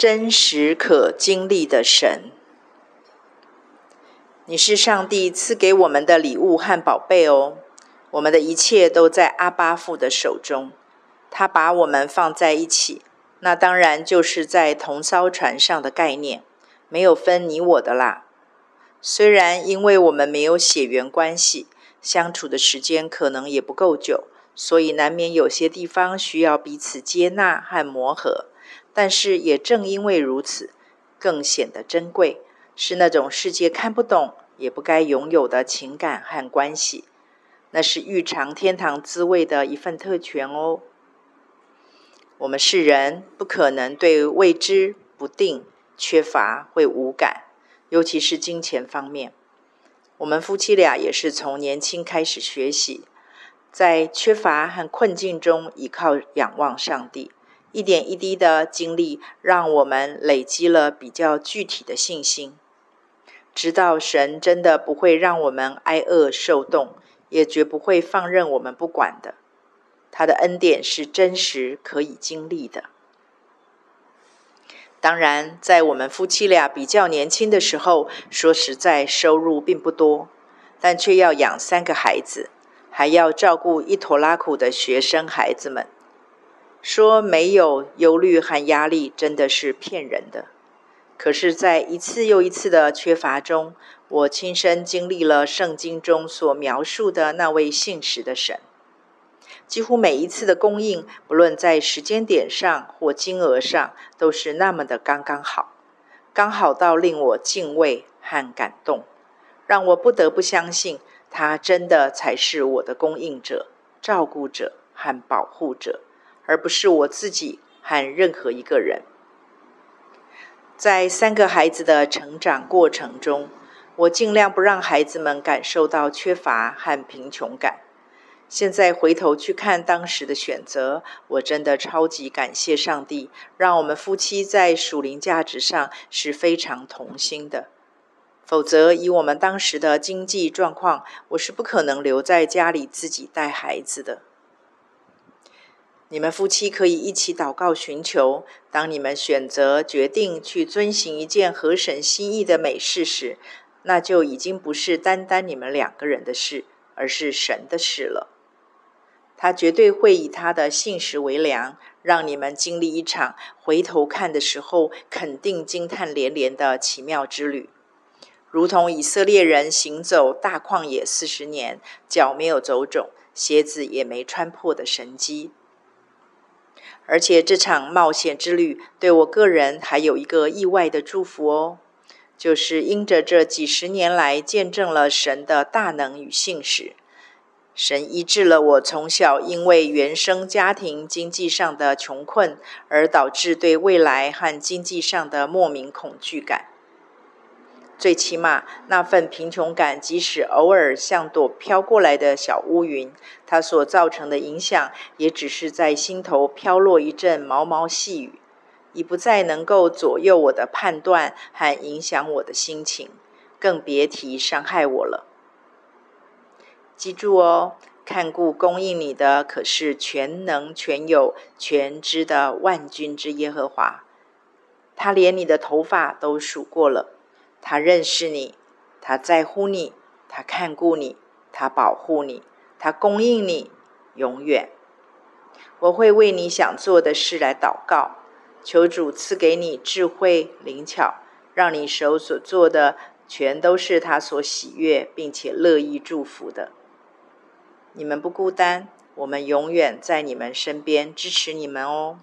真实可经历的神。你是上帝赐给我们的礼物和宝贝哦。我们的一切都在阿巴父的手中，他把我们放在一起，那当然就是在同艘船上的概念，没有分你我的啦。虽然因为我们没有血缘关系，相处的时间可能也不够久，所以难免有些地方需要彼此接纳和磨合，但是也正因为如此，更显得珍贵，是那种世界看不懂也不该拥有的情感和关系。那是欲尝天堂滋味的一份特权哦。我们世人不可能对未知、不定、缺乏会无感，尤其是金钱方面。我们夫妻俩也是从年轻开始学习，在缺乏和困境中依靠仰望上帝，一点一滴的经历，让我们累积了比较具体的信心，知道神真的不会让我们挨饿受冻。也绝不会放任我们不管的。他的恩典是真实可以经历的。当然，在我们夫妻俩比较年轻的时候，说实在，收入并不多，但却要养三个孩子，还要照顾一拖拉库的学生孩子们。说没有忧虑和压力，真的是骗人的。可是，在一次又一次的缺乏中，我亲身经历了圣经中所描述的那位信实的神。几乎每一次的供应，不论在时间点上或金额上，都是那么的刚刚好，刚好到令我敬畏和感动，让我不得不相信，他真的才是我的供应者、照顾者和保护者，而不是我自己和任何一个人。在三个孩子的成长过程中，我尽量不让孩子们感受到缺乏和贫穷感。现在回头去看当时的选择，我真的超级感谢上帝，让我们夫妻在属灵价值上是非常同心的。否则，以我们当时的经济状况，我是不可能留在家里自己带孩子的。你们夫妻可以一起祷告寻求。当你们选择决定去遵行一件合神心意的美事时，那就已经不是单单你们两个人的事，而是神的事了。他绝对会以他的信实为粮，让你们经历一场回头看的时候肯定惊叹连连的奇妙之旅，如同以色列人行走大旷野四十年，脚没有走肿，鞋子也没穿破的神迹。而且这场冒险之旅对我个人还有一个意外的祝福哦，就是因着这几十年来见证了神的大能与信实，神医治了我从小因为原生家庭经济上的穷困而导致对未来和经济上的莫名恐惧感。最起码，那份贫穷感，即使偶尔像朵飘过来的小乌云，它所造成的影响，也只是在心头飘落一阵毛毛细雨，已不再能够左右我的判断和影响我的心情，更别提伤害我了。记住哦，看顾供应你的，可是全能、全有、全知的万军之耶和华，他连你的头发都数过了。他认识你，他在乎你，他看顾你，他保护你，他供应你，永远。我会为你想做的事来祷告，求主赐给你智慧灵巧，让你手所做的全都是他所喜悦并且乐意祝福的。你们不孤单，我们永远在你们身边支持你们哦。